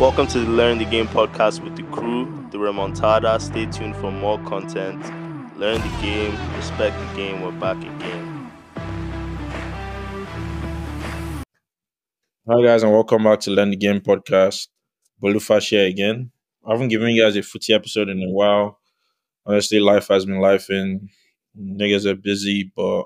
Welcome to the Learn the Game podcast with the crew, the Remontada. Stay tuned for more content. Learn the game, respect the game. We're back again. Hi guys, and welcome back to Learn the Game podcast. Bolufash here again. I haven't given you guys a footy episode in a while. Honestly, life has been life and niggas are busy, but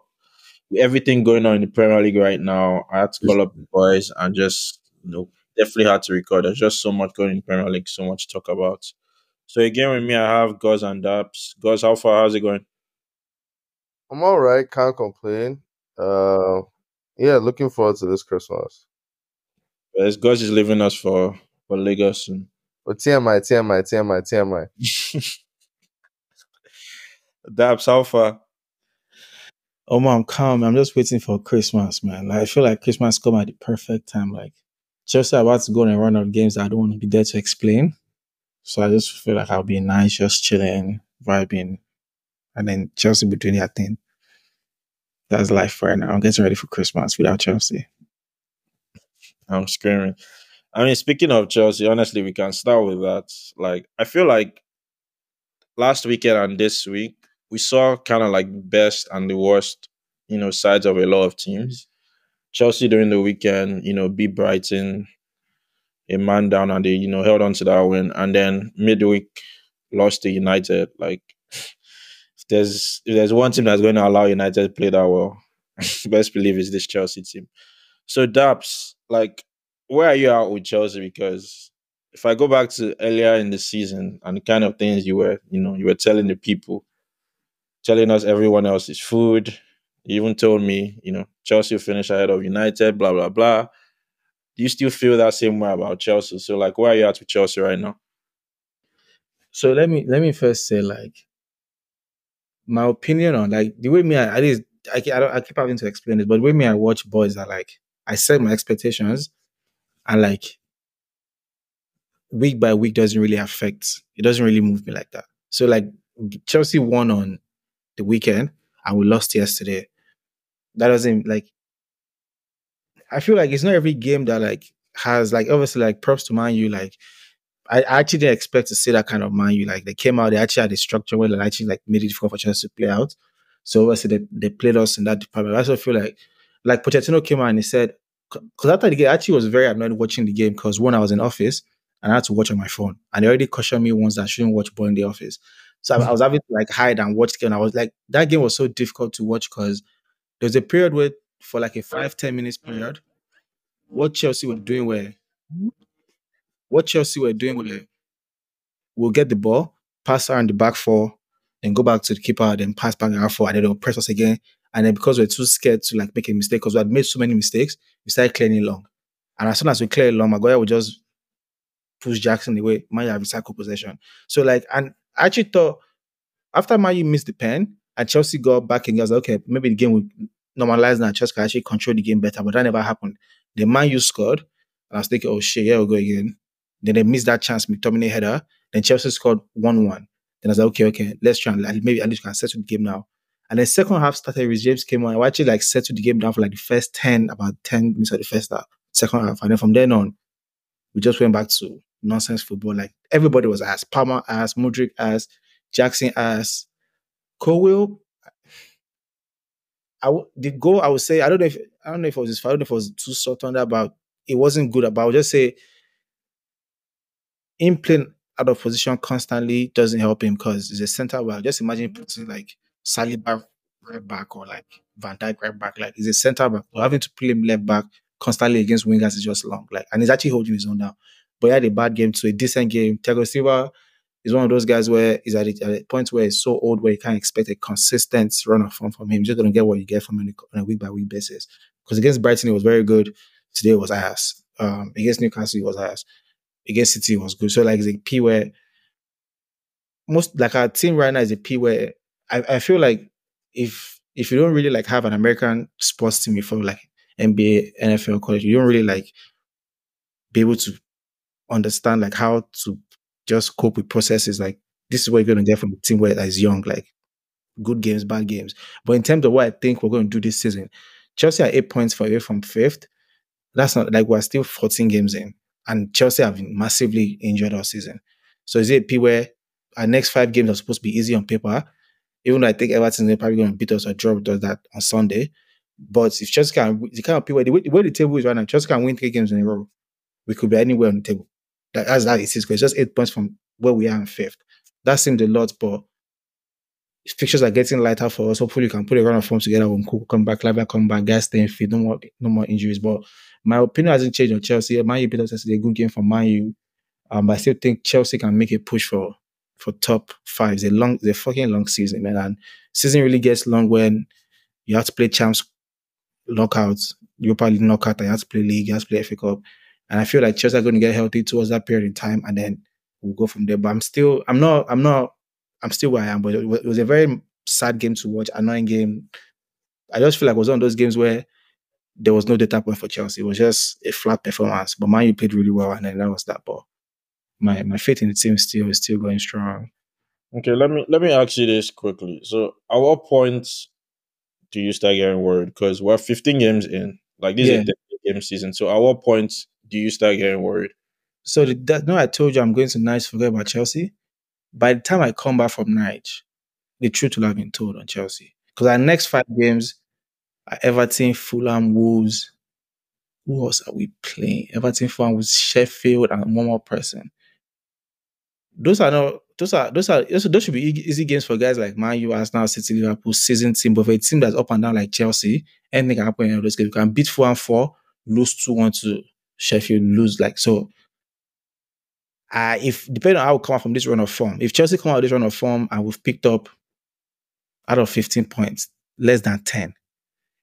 with everything going on in the Premier League right now, I had to call up the boys and just know definitely had to record. There's just so much going in Premier League, so much to talk about. So again with me I have Goz and Daps. Goz, how far? How's it going? I'm all right. Can't complain. Uh, yeah, looking forward to this Christmas. Yes, Goz is leaving us for for Lagos soon. But TMI, TMI, TMI, TMI. Daps, how far? Oh man, I'm calm. I'm just waiting for Christmas, man. Like, I feel like Christmas come at the perfect time. Like Chelsea are about to go on a run of games I don't want to be there to explain. So I just feel like I'll be nice, just chilling, vibing, and then Chelsea be doing their thing. That's life right now. I'm getting ready for Christmas without Chelsea. I'm screaming. I mean, speaking of Chelsea, honestly, we can start with that. Like, I feel like last weekend and this week, we saw kind of like best and the worst, you know, sides of a lot of teams. Chelsea during the weekend, you know, beat Brighton, a man down, and they, you know, held on to that win. And then midweek, lost to United. Like, if there's if there's one team that's going to allow United to play that well, best believe it's this Chelsea team. So, Daps, like, where are you at with Chelsea? Because if I go back to earlier in the season and the kind of things you were, you know, you were telling the people, telling us everyone else is food. You even told me, you know, Chelsea finish ahead of United, blah, blah, blah. Do you still feel that same way about Chelsea? So, like, where are you at with Chelsea right now? So let me let me first say like my opinion on like the way me I, at least I, I I keep having to explain it, but the way me I watch boys are like I set my expectations and like week by week doesn't really affect it doesn't really move me like that. So like Chelsea won on the weekend and we lost yesterday. That doesn't like I feel like it's not every game that like has like obviously like props to Man U like I I actually didn't expect to see that kind of Man U. Like they came out, they actually had a structure where they actually like made it difficult for Chelsea to play out. So obviously they, they played us in that department. I also feel like like Pochettino came out and he said because after the game, I actually was very annoyed watching the game because when I was in office and I had to watch on my phone, and they already cautioned me once that I shouldn't watch ball in the office. So I, I was having to like hide and watch the game. And I was like that game was so difficult to watch because there was a period where for like a five ten minutes period, what Chelsea were doing where what Chelsea were doing were we'll get the ball, pass around the back four, then go back to the keeper, then pass back around four, and then they'll press us again. And then because we're too scared to like make a mistake, because we had made so many mistakes, we started clearing long. And as soon as we clear long, Maguire would just push Jackson away. Man, you have recycle possession. So like, and I actually thought after Man U missed the pen and Chelsea got back and like, okay, maybe the game will normalize now. Chelsea can actually control the game better, but that never happened. The Man U scored, and I was thinking, oh shit, here we go again. Then they missed that chance, McTominay header. Then Chelsea scored 1 1. Then I was like, okay, okay, let's try and maybe at least can settle the game now. And then second half started, Reece James came on. I actually like settled the game down for like the first 10, about 10 minutes of the first half, second half. And then from then on, we just went back to nonsense football. Like everybody was ass. Palmer ass, Mudryk ass, Jackson ass. Colwill, I w- the goal I would say I don't know if I don't know if it was his I don't know if it was too soft on that, but it wasn't good. But I would just say him playing out of position constantly doesn't help him because he's a center back. Just imagine putting like Saliba right back or like Van Dijk right back. Like he's a center back. But having to play him left back constantly against wingers is just long. Like and he's actually holding his own now. But he had a bad game to a decent game. Thiago Silva is one of those guys where he's at a, at a point where he's so old where you can't expect a consistent run of form from him. You're just gonna get what you get from him on a week by week basis. Because against Brighton, it was very good. Today it was ass. Um, against Newcastle, it was ass. Against City, it was good. So like it's a P where most like our team right now is a P where I, I feel like if if you don't really like have an American sports team, follow like NBA, NFL, college, you don't really like be able to understand like how to just cope with processes. Like this is what you're going to get from a team where is young, like good games, bad games. But in terms of what I think we're going to do this season, Chelsea are eight points away from fifth. That's not like we're still 14 games in. and Chelsea have been massively injured all season. So is it a P where our next five games are supposed to be easy on paper? Even though I think Everton is probably going to beat us or draw with us that on Sunday. But if Chelsea can, the kind of P where the way, the way the table is right now, Chelsea can win three games in a row. We could be anywhere on the table. That, as that it is, because just eight points from where we are in fifth. That seemed a lot, but fixtures are getting lighter for us. Hopefully, we can put a run of form together when Cook come back, Lavia come back, guys staying fit, no more, no more injuries. But my opinion hasn't changed on Chelsea. Man U beat us yesterday, a good game for Man U. Um, but I still think Chelsea can make a push for for top five. It's a long, it's a fucking long season, man. And season really gets long when you have to play champs knockouts, Europa League knockout, and you have to play league, you have to play FA Cup. And I feel like Chelsea are going to get healthy towards that period in time, and then we'll go from there. But I'm still, I'm not, I'm not, I'm still where I am. But it was, a very sad game to watch, annoying game. I just feel like it was one of those games where there was no data point for Chelsea. It was just a flat performance. But Man U played really well, and then that was that. But my my faith in the team still is still going strong. Okay, let me let me ask you this quickly. So, at what point do you start getting worried? Because we're 15 games in, like this Yeah. is a game season. So, at what point do you start getting worried? So the, that no, I told you I'm going to Nice forget about Chelsea. By the time I come back from Nice, the truth will have been told on Chelsea. Because our next five games are Everton, Fulham, Wolves. Who else are we playing? Everton, Fulham, Wolves, Sheffield, and one more person. Those are not. Those are those are those, those should be easy games for guys like Man U, Arsenal, City, Liverpool, season team. But for a team that's up and down like Chelsea, anything can happen in those games. You can beat four and four, lose two one to Sheffield, lose like so uh, if depending on how we come out from this run of form, if Chelsea come out of this run of form and we've picked up out of 15 points, less than 10,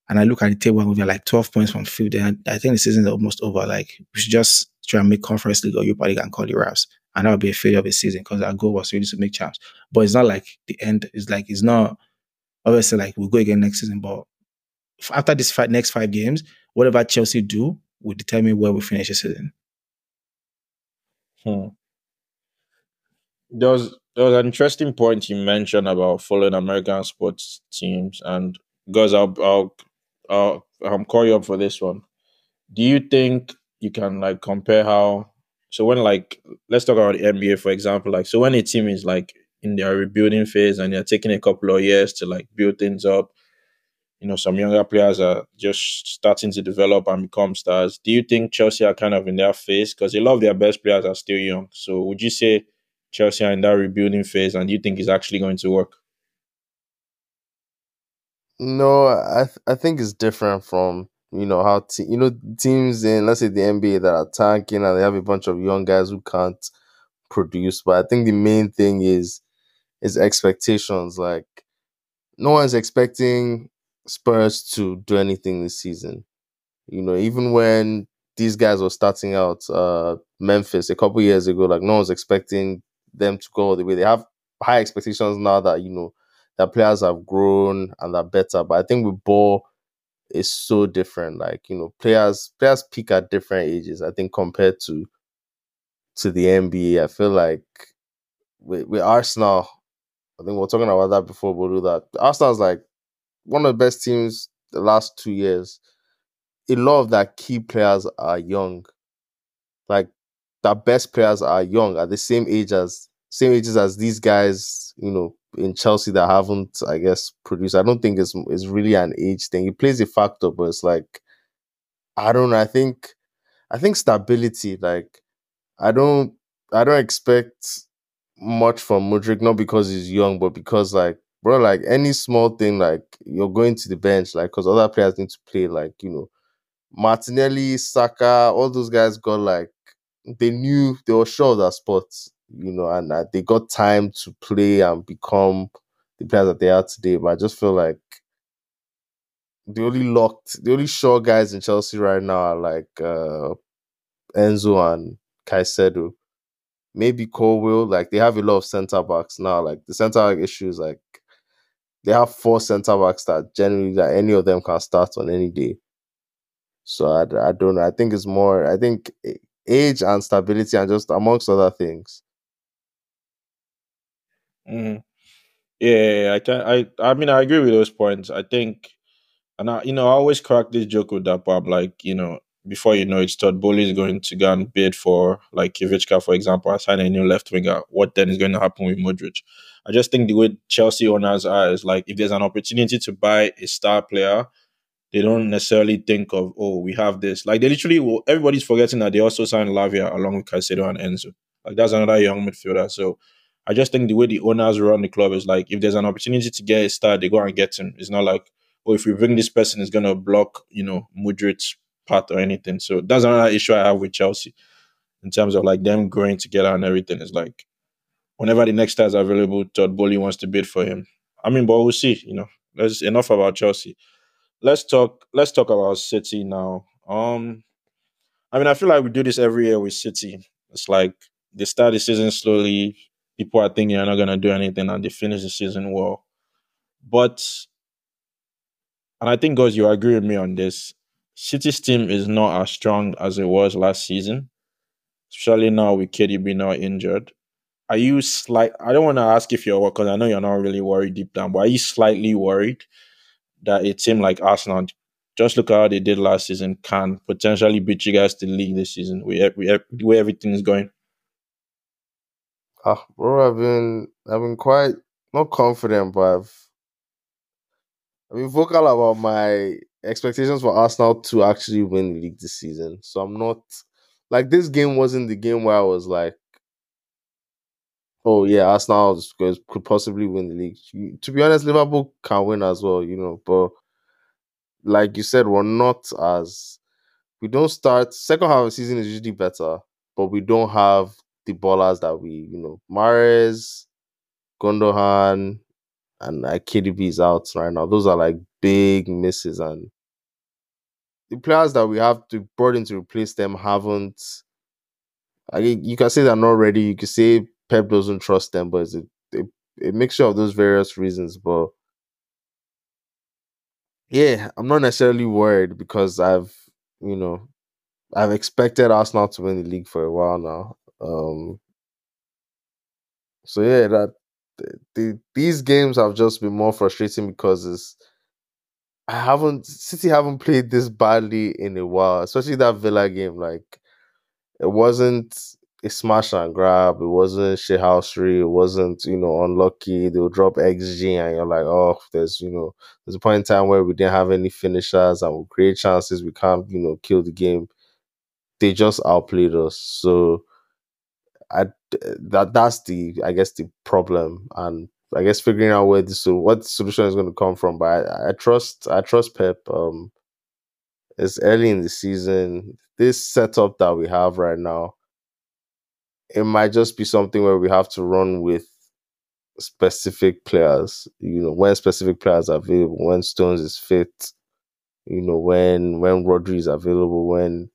and I look at the table and we're like 12 points from field, then I think the season is almost over. Like we should just try and make conference league or Europa League and call it wraps. And that would be a failure of a season because our goal was really to make champs. But it's not like the end. It's like it's not obviously like we'll go again next season. But after this five, next five games, whatever Chelsea do will determine where we finish the season. Hmm. There was there was an interesting point you mentioned about following American sports teams, and guys, I'll I'll I'll um, call you up for this one. Do you think you can like compare how? So when like let's talk about the NBA for example, like so when a team is like in their rebuilding phase and they're taking a couple of years to like build things up, you know, some younger players are just starting to develop and become stars. Do you think Chelsea are kind of in their phase? Because a lot of their best players are still young. So would you say Chelsea are in that rebuilding phase and do you think it's actually going to work? No, I th- I think it's different from you know how te- you know teams in let's say the NBA that are tanking and they have a bunch of young guys who can't produce. But I think the main thing is is expectations. Like no one's expecting Spurs to do anything this season. You know, even when these guys were starting out, uh, Memphis a couple years ago, like no one's expecting them to go all the way. They have high expectations now that you know that players have grown and are better. But I think with ball, it's so different. Like you know, players players peak at different ages. I think compared to to the NBA, I feel like with, with Arsenal, I think we are talking about that before. We'll do that. Arsenal's like one of the best teams the last two years. A lot of their key players are young. Like their best players are young at the same age as same ages as these guys, you know, in Chelsea that haven't, I guess, produced. I don't think it's it's really an age thing. It plays a factor, but it's like I don't know. I think I think stability, like I don't I don't expect much from Mudryk, not because he's young, but because like bro, like any small thing, like you're going to the bench, like because other players need to play, like you know, Martinelli, Saka, all those guys got like they knew they were sure of their spots, you know, and uh, they got time to play and become the players that they are today. But I just feel like the only locked, the only sure guys in Chelsea right now are like uh Enzo and Caicedo. Maybe Colwill, like they have a lot of centre backs now. Like the centre back issues, like they have four centre backs that generally that any of them can start on any day. So I, I don't know. I think it's more. I think age and stability and just amongst other things. Mm. Yeah, I can. I I mean, I agree with those points. I think, and I, you know, I always crack this joke with that pub. Like, you know, before you know it, Todd Boehly is going to go and bid for like Kivichka, for example, and sign a new left winger. What then is going to happen with Mudryk? I just think the way Chelsea owners are is like if there's an opportunity to buy a star player, they don't necessarily think of oh we have this. Like they literally everybody's forgetting that they also signed Lavia along with Caicedo and Enzo. Like that's another young midfielder. So I just think the way the owners run the club is like if there's an opportunity to get a star, they go and get him. It's not like oh if we bring this person, it's gonna block you know Mudryk's path or anything. So that's another issue I have with Chelsea in terms of like them growing together and everything. Is like whenever the next star is available, Todd Boehly wants to bid for him. I mean, but we'll see. You know, there's enough about Chelsea. Let's talk. Let's talk about City now. Um, I mean, I feel like we do this every year with City. It's like they start the season slowly. People are thinking they're not gonna do anything, and they finish the season well. But, and I think, guys, you agree with me on this. City's team is not as strong as it was last season, especially now with KDB now injured. Are you slight? I don't want to ask if you're because I know you're not really worried deep down, but are you slightly worried that it seemed like Arsenal, just look at how they did last season, can potentially beat you guys to the league this season with the way everything is going? Ah, bro, I've been I've been quite not confident, but I've I've been vocal about my expectations for Arsenal to actually win the league this season. So I'm not like this game wasn't the game where I was like, oh yeah, Arsenal could possibly win the league. To be honest, Liverpool can win as well, you know. But like you said, we're not as we don't start second half of the season is usually better, but we don't have the ballers that we, you know, Mahrez, Gundogan, and like KDB is out right now. Those are like big misses, and the players that we have to brought in to replace them haven't. I mean, you can say they're not ready. You can say Pep doesn't trust them, but it's a, a, a mixture of those various reasons. But yeah, I'm not necessarily worried because I've you know I've expected Arsenal to win the league for a while now. Um, so yeah, that the, the, these games have just been more frustrating because it's I haven't City haven't played this badly in a while, especially that Villa game. Like it wasn't a smash and grab, it wasn't shithousery, it wasn't, you know, unlucky. They'll drop XG and you're like, oh, there's you know, there's a point in time where we didn't have any finishers and we create chances, we can't, you know, kill the game. They just outplayed us. So I that that's the I guess the problem, and I guess figuring out where this what solution is going to come from. But I, I trust I trust Pep. Um, it's early in the season. This setup that we have right now, it might just be something where we have to run with specific players. You know, when specific players are available, when Stones is fit, you know, when when Rodri is available, when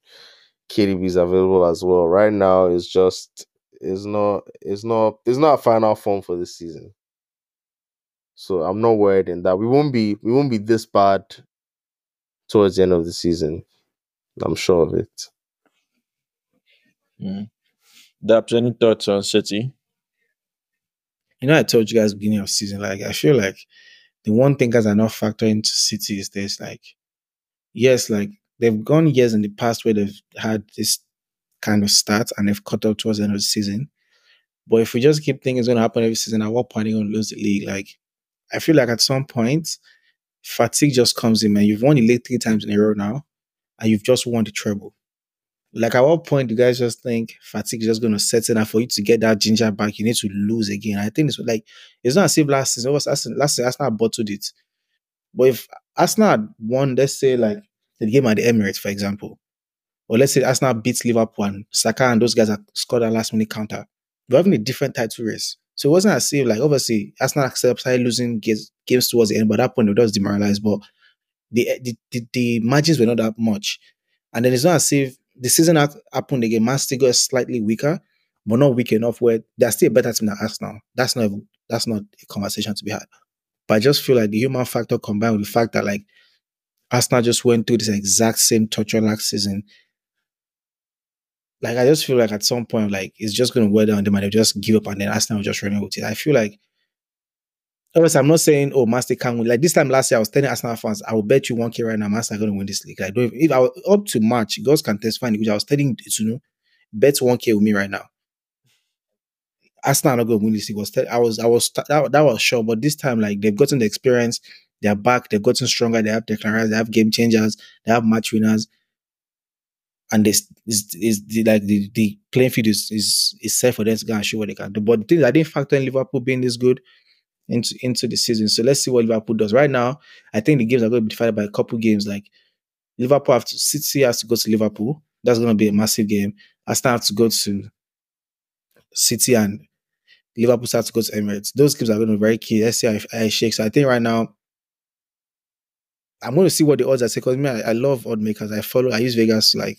KDB is available as well. Right now, it's just it's not it's not it's not a final form for this season. So I'm not worried in that we won't be we won't be this bad towards the end of the season. I'm sure of it. Mm. Daps, any thoughts on City? You know, I told you guys beginning of season, like I feel like the one thing guys are not factoring into City is this, like, yes, like they've gone years in the past where they've had this kind of start and they've cut up towards the end of the season. But if we just keep thinking it's going to happen every season, at what point are you to lose the league? Like, I feel like at some point, fatigue just comes in, man. You've won the league three times in a row now, and you've just won the treble. Like, at what point do you guys just think fatigue is just going to set in? And for you to get that ginger back, you need to lose again. I think it's like, it's not as if last season, was last season, Arsenal bottled it. But if Arsenal had won, let's say, like the game at the Emirates, for example, or let's say Arsenal beats Liverpool and Saka and those guys have scored a last minute counter. We're having a different title race. So it wasn't as if like obviously Arsenal started losing games, games towards the end, but at that point it was demoralized. But the, the, the the margins were not that much. And then it's not as if the season happened again. Man still got slightly weaker, but not weak enough where they're still a better team than Arsenal. That's not that's not a conversation to be had. But I just feel like the human factor combined with the fact that like Arsenal just went through this exact same torture last season like I just feel like at some point, like it's just gonna wear down them and they just give up and then Arsenal will just running with it. I feel like Obviously, I'm not saying oh City can't win. Like this time last year, I was telling Arsenal fans, I will bet you one k right now, are going to win this league. Like don't if I was up to March, girls can testify, which I was telling you know, bet one k with me right now. Arsenal are not going to win this league. Was tell- I was I was that, that was sure, but this time like they've gotten the experience, they're back, they've gotten stronger, they have declarers, they have game changers, they have match winners, and this is is like the, the playing field is, is is set for them to go and show what they can do. But the thing I didn't factor in Liverpool being this good into into the season. So let's see what Liverpool does. Right now, I think the games are going to be divided by a couple games. Like Liverpool have to City has to go to Liverpool. That's going to be a massive game. Arsenal have to go to City and Liverpool have to go to Emirates. Those games are going to be very key. Let's see how it- shakes. So I think right now. I'm going to see what the odds are because me, I, I love odd makers. I follow, I use Vegas to like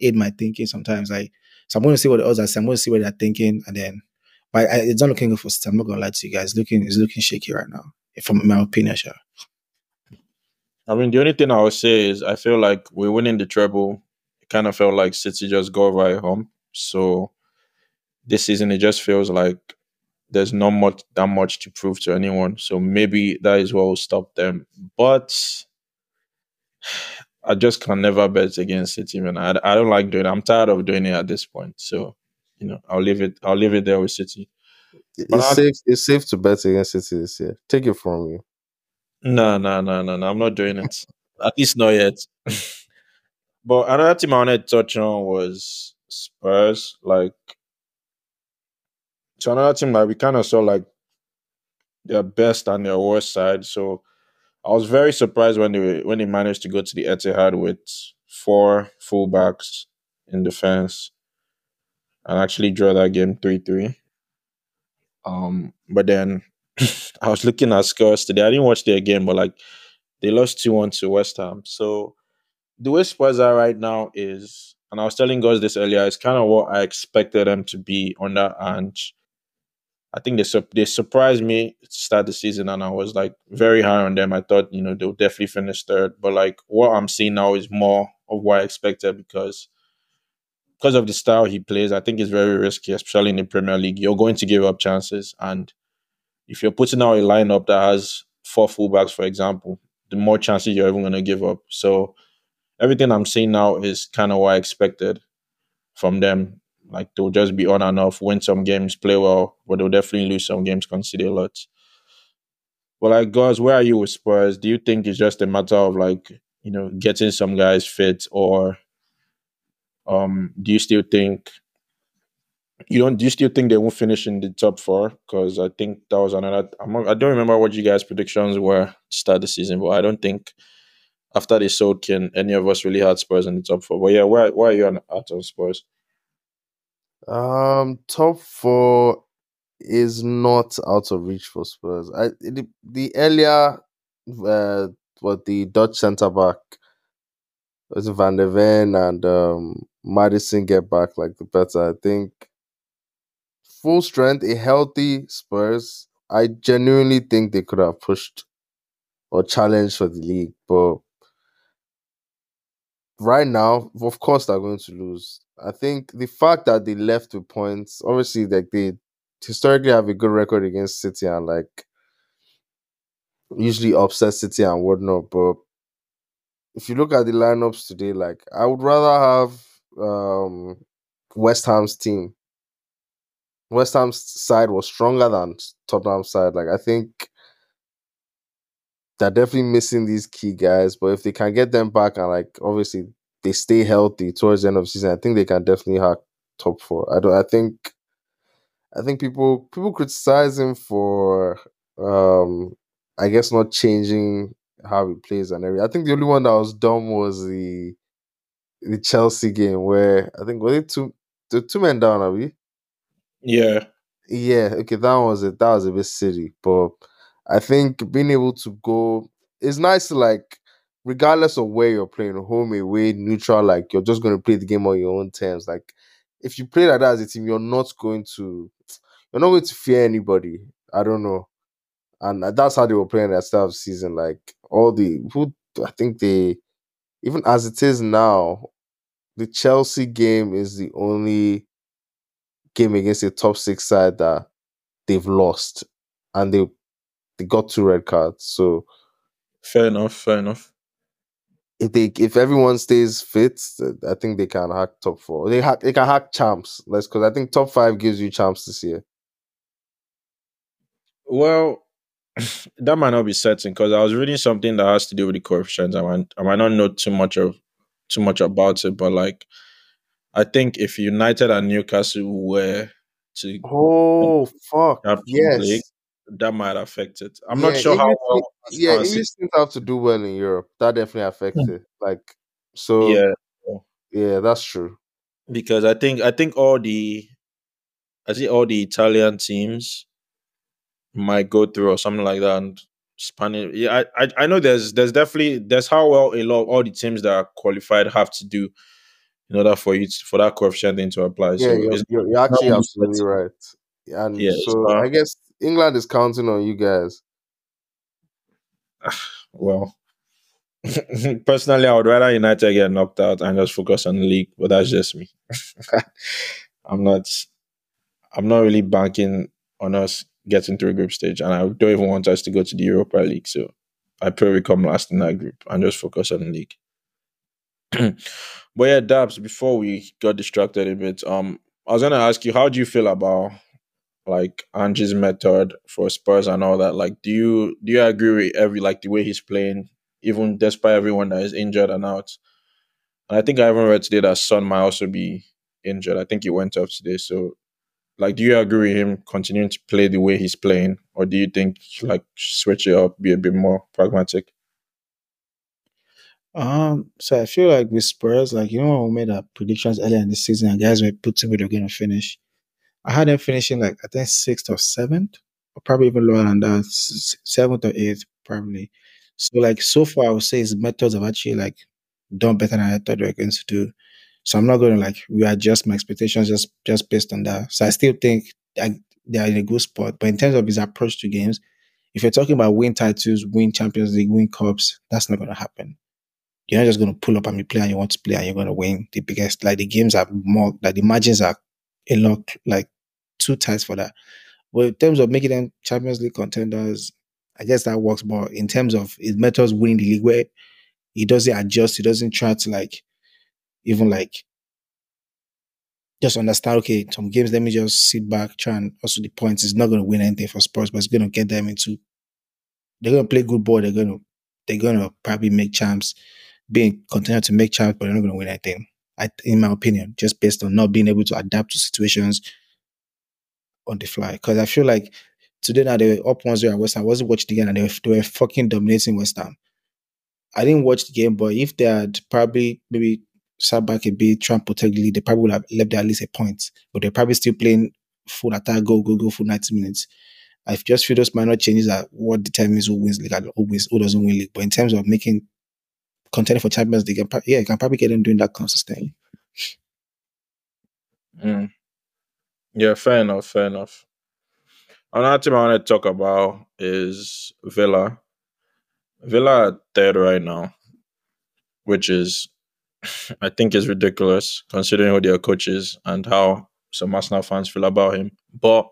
aid my thinking sometimes. Like, so I'm going to see what the odds are. I'm going to see what they're thinking, and then, but I, it's not looking good for City. I'm not to lie to you guys. It's looking, it's looking shaky right now, from my opinion. Sure. I mean, the only thing I would say is I feel like we're winning the treble. It kind of felt like City just go right home. So this season, it just feels like there's not much that much to prove to anyone. So maybe that is what will stop them. But I just can never bet against City, man. I, I don't like doing it. I'm tired of doing it at this point. So you know, I'll leave it. I'll leave it there with City. But It's I- safe. It's safe to bet against City this year. Take it from me. No, no, no, no, no. I'm not doing it. At least not yet. but another team I wanted to touch on was Spurs. Like, so another team like we kind of saw like their best and their worst side. So I was very surprised when they when they managed to go to the Etihad with four fullbacks in defense and actually draw that game three three. Um, but then I was looking at scores today. I didn't watch their game, but like they lost 2 1 to West Ham. So the way Spurs are right now is, and I was telling guys this earlier, it's kind of what I expected them to be under. And I think they, sur- they surprised me to start the season, and I was like very high on them. I thought, you know, they'll definitely finish third. But like what I'm seeing now is more of what I expected because. Because of the style he plays, I think it's very risky, especially in the Premier League. You're going to give up chances, and if you're putting out a lineup that has four fullbacks, for example, the more chances you're even going to give up. So everything I'm seeing now is kind of what I expected from them. Like they'll just be on and off, win some games, play well, but they'll definitely lose some games, concede a lot. But like, guys, where are you with Spurs? Do you think it's just a matter of like, you know, getting some guys fit, or um, do you still think you don't? Do you still think they won't finish in the top four? Because I think that was another. I'm I don't remember what you guys' predictions were to start the season, but I don't think after they sold Kane, any of us really had Spurs in the top four. But yeah, where where are you on out of Spurs? Um, top four is not out of reach for Spurs. I the, the earlier, uh, what the Dutch centre back was it Van der Ven and um Maddison get back like the better. I think full strength, a healthy Spurs. I genuinely think they could have pushed or challenged for the league, but right now, of course, they're going to lose. I think the fact that they left with points, obviously, like they historically have a good record against City and like usually upset City and whatnot. But if you look at the lineups today, like I would rather have um West Ham's team. West Ham's side was stronger than Tottenham's side. Like I think they're definitely missing these key guys, but if they can get them back and like obviously they stay healthy towards the end of the season, I think they can definitely hack top four. I don't. I think. I think people people criticize him for, um, I guess not changing how he plays and everything. I think the only one that was dumb was the the Chelsea game where I think were they two the two men down, are we? Yeah, Yeah, okay, that was it. That was a bit silly, but I think being able to go it's nice to like, regardless of where you're playing, home, away, neutral, like you're just going to play the game on your own terms. Like, if you play like that as a team, you're not going to, you're not going to fear anybody. I don't know, and that's how they were playing at start of season. Like all the who I think they, even as it is now, the Chelsea game is the only game against a top six side that they've lost, and they they got two red cards. So Fair enough. Fair enough. if they if everyone stays fit, I think they can hack top four. They hack they can hack champs. Let's because I think top five gives you champs this year. Well, that might not be certain because I was reading something that has to do with the coefficients. I might, I might not know too much of too much about it, but like, I think if United and Newcastle were to Oh fuck! Yes, League, that might affect it. I'm not yeah. sure how well. yeah, Arsenal is- English teams have to do well in Europe. That definitely affects hmm. it. Like so, Yeah, yeah, that's true. because I think I think all the I see all the Italian teams might go through or something like that. And Spanish, yeah, I, I I know there's there's definitely there's how well a lot all the teams that are qualified have to do in order for you to, for that coefficient thing to apply. Yeah, so you're, you're, you're actually absolutely right. And Yeah, so not- I guess England is counting on you guys. well. Personally, I would rather United get knocked out and just focus on the league, but that's just me. I'm not I'm not really banking on us getting through a group stage, and I don't even want us to go to the Europa League. So I we come last in that group and just focus on the league. but yeah, Daps, before we got distracted a bit, um, I was gonna ask you, how do you feel about like Ange's method for Spurs and all that? Like, do you do you agree with every like the way he's playing, even despite everyone that is injured and out? And I think I even read today that Son might also be injured. I think he went off today. So, like, do you agree with him continuing to play the way he's playing, or do you think like switch it up, be a bit more pragmatic? Um, so I feel like with Spurs, like you know, we made our predictions earlier in the season, and guys were putting where they're going to finish. I had them finishing like I think sixth or seventh, or probably even lower than that, seventh or eighth, probably. So like so far, I would say his methods have actually like done better than I thought they were going to do. So I'm not going to like readjust my expectations just just based on that. So I still think they are in a good spot. But in terms of his approach to games, if you're talking about win titles, win Champions League, win cups, that's not going to happen. You're not just going to pull up and be playing you want to play and you're going to win the biggest. Like the games are more, like the margins are a lot, like too tight for that. But in terms of making them Champions League contenders, I guess that works. But in terms of his methods winning the league, where he doesn't adjust, he doesn't try to like, even like, just understand, okay, some games, let me just sit back, try and also the points. It's not going to win anything for Spurs, but it's going to get them into, they're going to play good ball. They're going to, they're going to probably make champs being continue to make champs, but they're not going to win anything. I, in my opinion, just based on not being able to adapt to situations on the fly. Because I feel like today now they were up one zero at West Ham. I wasn't watching the game and they were, they were fucking dominating West Ham. I didn't watch the game, but if they had probably maybe sat back a bit, try and protect the lead, they probably would have left at least a point. But they're probably still playing full attack, go, go, go for 90 minutes. I just feel those minor changes are what determines who wins league and who, wins, who doesn't win league. But in terms of making contending for Champions League, yeah, you can probably get them doing that consistently. Mm. Yeah, fair enough. Fair enough. Another team I want to talk about is Villa. Villa are third right now, which is, I think, is ridiculous considering who their coach is and how some Arsenal fans feel about him. But,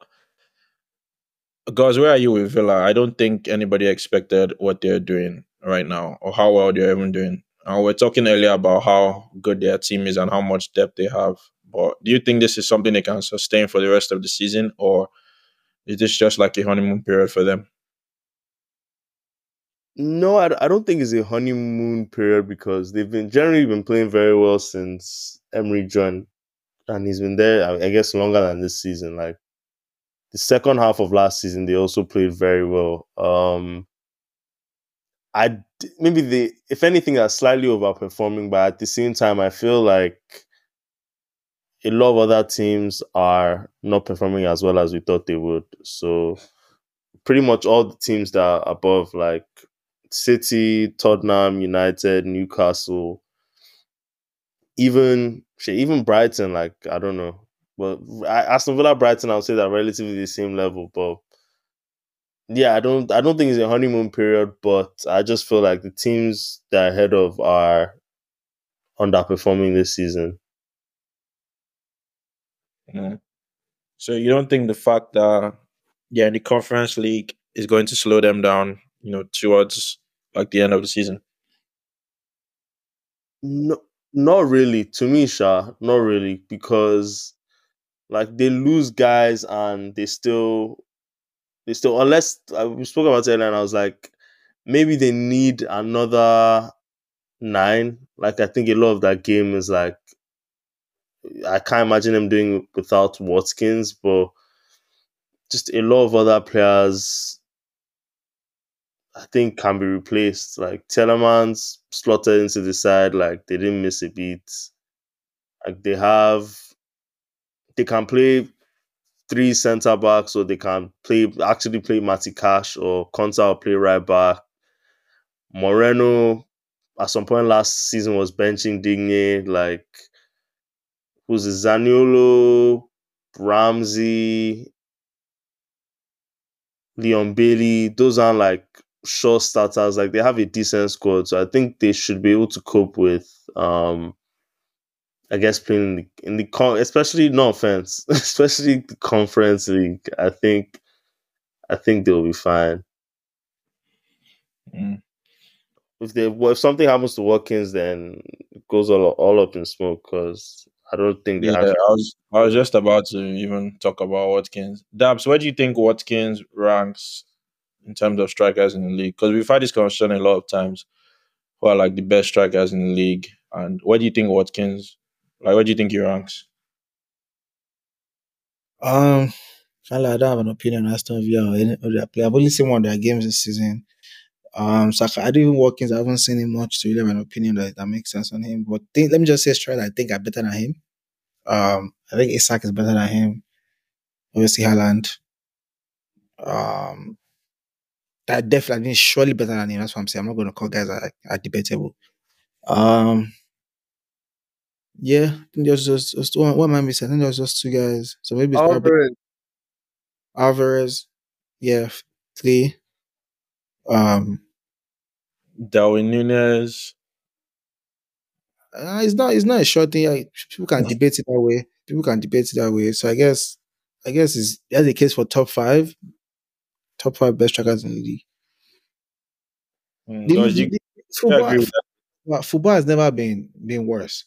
guys, where are you with Villa? I don't think anybody expected what they're doing right now or how well they're even doing. And we're talking earlier about how good their team is and how much depth they have. But do you think this is something they can sustain for the rest of the season, or is this just like a honeymoon period for them? No, I, I don't think it's a honeymoon period because they've been generally been playing very well since Emery joined, and he's been there. I, guess longer than this season. Like the second half of last season, they also played very well. Um, I maybe they, if anything, are slightly overperforming, but at the same time, I feel like a lot of other teams are not performing as well as we thought they would. So pretty much all the teams that are above, like City, Tottenham, United, Newcastle, even shit, even Brighton, like I don't know. But Aston Villa, Brighton, I'll say that relatively the same level. But yeah, I don't I don't think it's a honeymoon period, but I just feel like the teams that are ahead of are underperforming this season. So you don't think the fact that yeah, in the conference league is going to slow them down, you know, towards like the end of the season? No, not really. To me, Sha, not really, because like they lose guys and they still, they still unless uh, we spoke about it and I was like, maybe they need another nine. Like I think a lot of that game is like I can't imagine them doing without Watkins, but just a lot of other players I think can be replaced. Like Tielemans slotted into the side, like they didn't miss a beat. Like they have they can play three centre backs or they can play actually play Matty Cash or Konsa or play right back. Moreno at some point last season was benching Digne, like who's Zaniolo, Ramsey, Leon Bailey. Those aren't like sure starters. Like they have a decent squad, so I think they should be able to cope with. um I guess playing in the, in the con, especially no offense, especially the conference league. I think, I think they'll be fine. Mm. If they well, if something happens to Watkins, then it goes all all up in smoke because I don't think they Yeah, have. I was I was just about to even talk about Watkins. Daps, where do you think Watkins ranks in terms of strikers in the league? Because we've had this conversation a lot of times. Who are like the best strikers in the league, and where do you think Watkins? Like, where do you think he ranks? Um, I don't have an opinion on Aston Villa or any other player. I've only seen one of their games this season. Um, Saka, I don't even Watkins. I haven't seen him much to really have an opinion that, that makes sense on him. But let me just say straight, I think I'm better than him. Um, I think Isak is better than him. Obviously, Haaland. Um, that definitely I mean, surely better than him. That's what I'm saying. I'm not going to call guys are, are debatable. Um, yeah, I think there's just, just what, what am I missing? I think there's just two guys. So maybe it's probably Alvarez, Alvarez. Yeah, three. Um, Darwin Núñez. uh, it's not it's not a short thing. Like, people can debate it that way. People can debate it that way. So I guess I guess it's that's the case for top five, top five best strikers in the league. Mm, The- the- you- the- football, agree with that. football, football has never been been worse.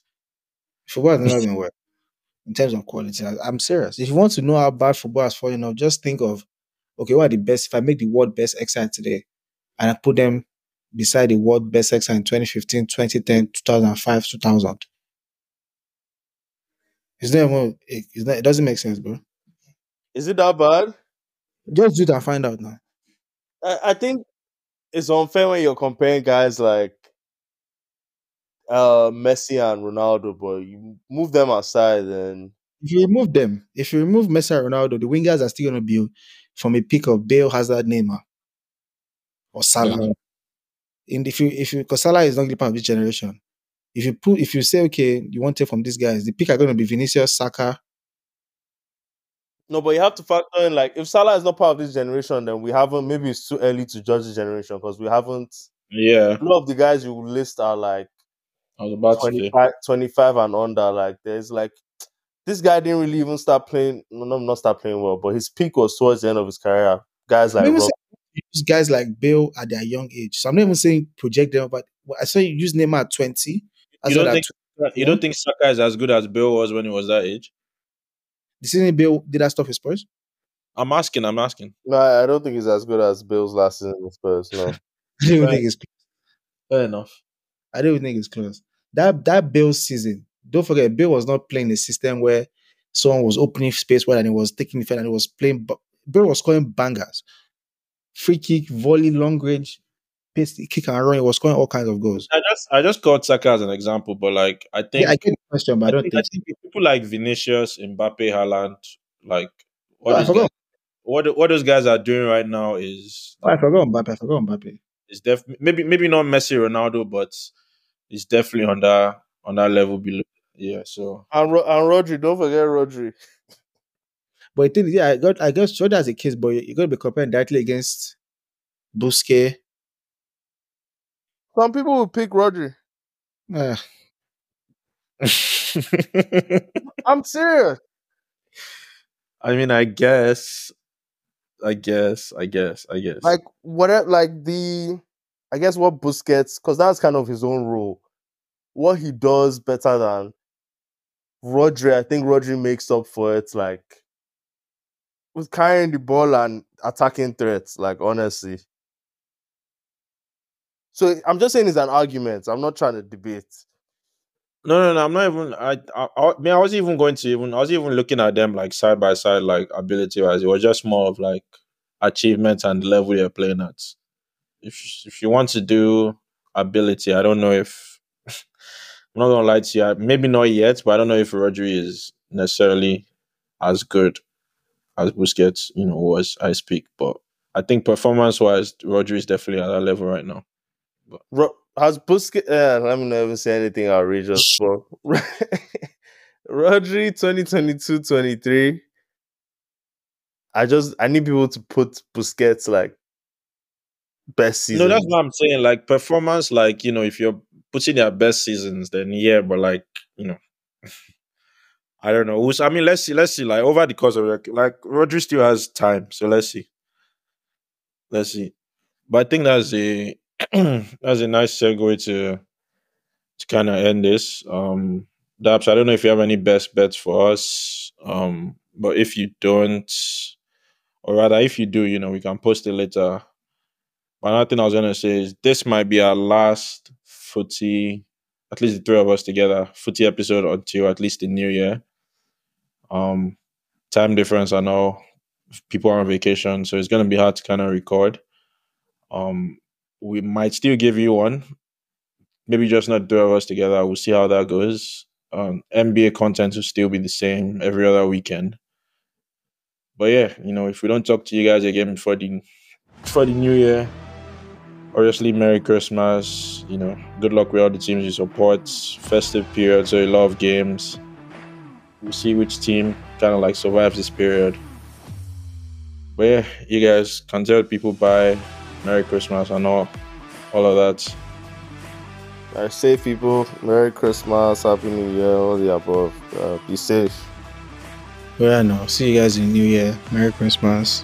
Football has never been worse in terms of quality. I- I'm serious. If you want to know how bad football has fallen off, just think of okay, what are the best? If I make the world best XI today, and I put them beside the world best XI in 2015, 2010, 2005, 2000. It's not it, it's not, it doesn't make sense, bro. is it that bad? Just do it and find out now. I, I think it's unfair when you're comparing guys like uh Messi and Ronaldo, but you move them aside and If you remove them, if you remove Messi and Ronaldo, the wingers are still going to be from a pick of Bale, Hazard, Neymar, or Salah. Mhm. And if you if you because Salah is not part of this generation, if you put if you say okay, you want to take from these guys, the pick are going to be Vinicius, Saka. No, but you have to factor in like if Salah is not part of this generation, then we haven't. Maybe it's too early to judge the generation because we haven't. Yeah, A lot of the guys you list are like I was about 25, 25 and under. Like there's like this guy didn't really even start playing. No, no, not start playing well, but his peak was towards the end of his career. Guys like I'm not even Rob- saying guys like Bale at their young age. So I'm not even saying project them, but I saw you use Neymar at 20. I You don't that think you don't think Saka is as good as Bill was when he was that age? The season Bill did that stuff with Spurs. I'm asking. I'm asking. no, I don't think he's as good as Bill's last season with Spurs. No, I don't even Right. think it's Fair enough. I don't think it's close. That that Bill season, don't forget, Bill was not playing a system where someone was opening space where and he was taking the field and he was playing. bu- Bill was scoring bangers, free kick, volley, long range, pace, kick and run. He was scoring all kinds of goals. I just I just called Saka as an example, but like I think Yeah, I get the question, but I don't think, think. I think people like Vinicius, Mbappe, Haaland, like Oh, what I those forgot. guys, what what those guys are doing right now is Oh, I forgot Mbappe. I forgot Mbappe. is def maybe maybe not Messi, Ronaldo, but it's definitely on that on that level below. Yeah, so and Ro- and Rodri. Don't forget Rodri. But the thing is, yeah, I got I guess so that's a case, but you're gonna be comparing directly against Busquets. Some people will pick Rodri. Uh, I'm serious. I mean, I guess I guess, I guess, I guess. Like whatever, like the, I guess what Busquets, because that's kind of his own role. What he does better than Rodri, I think Rodri makes up for it. Like with carrying the ball and attacking threats. Like honestly. So I'm just saying it's an argument. I'm not trying to debate. No, no, no. I'm not even. I, I, I, mean, I was even going to even. I was even looking at them like side by side, like ability wise. It was just more of like achievement and level you're playing at. If if you want to do ability, I don't know if I'm not gonna lie to you. Maybe not yet, but I don't know if Rodri is necessarily as good as Busquets, you know, was I speak. But I think performance wise, Rodri is definitely at that level right now. Ro- has Busquets? Uh, let me not even say anything outrageous, but Rodri 2022-23. I just I need people to put Busquets like best season. No, that's what I'm saying. Like performance, like you know, if you're putting your best seasons, then yeah, but like you know, I don't know. I mean, let's see, let's see. Like over the course of like, like Rodri still has time, so let's see, let's see. But I think that's a that's a nice segue to to kind of end this. Um, Daps, I don't know if you have any best bets for us. Um, but if you don't, or rather, if you do, you know, we can post it later. But another thing I was gonna say is this might be our last footy, at least the three of us together, footy episode until at least the new year. Um, time difference, I know people are on vacation, so it's gonna be hard to kind of record. Um, we might still give you one. Maybe just not two of us together. We'll see how that goes. Um, NBA content will still be the same every other weekend. But yeah, you know, if we don't talk to you guys again before the before the new year, obviously Merry Christmas. You know, good luck with all the teams you support. Festive period, so a lot of games. We'll see which team kind of like survives this period. But yeah, you guys can tell people bye. Merry Christmas and all, all of that. I say, people, Merry Christmas, Happy New Year, all the above. Uh, be safe. Well, no. See you guys in New Year. Merry Christmas.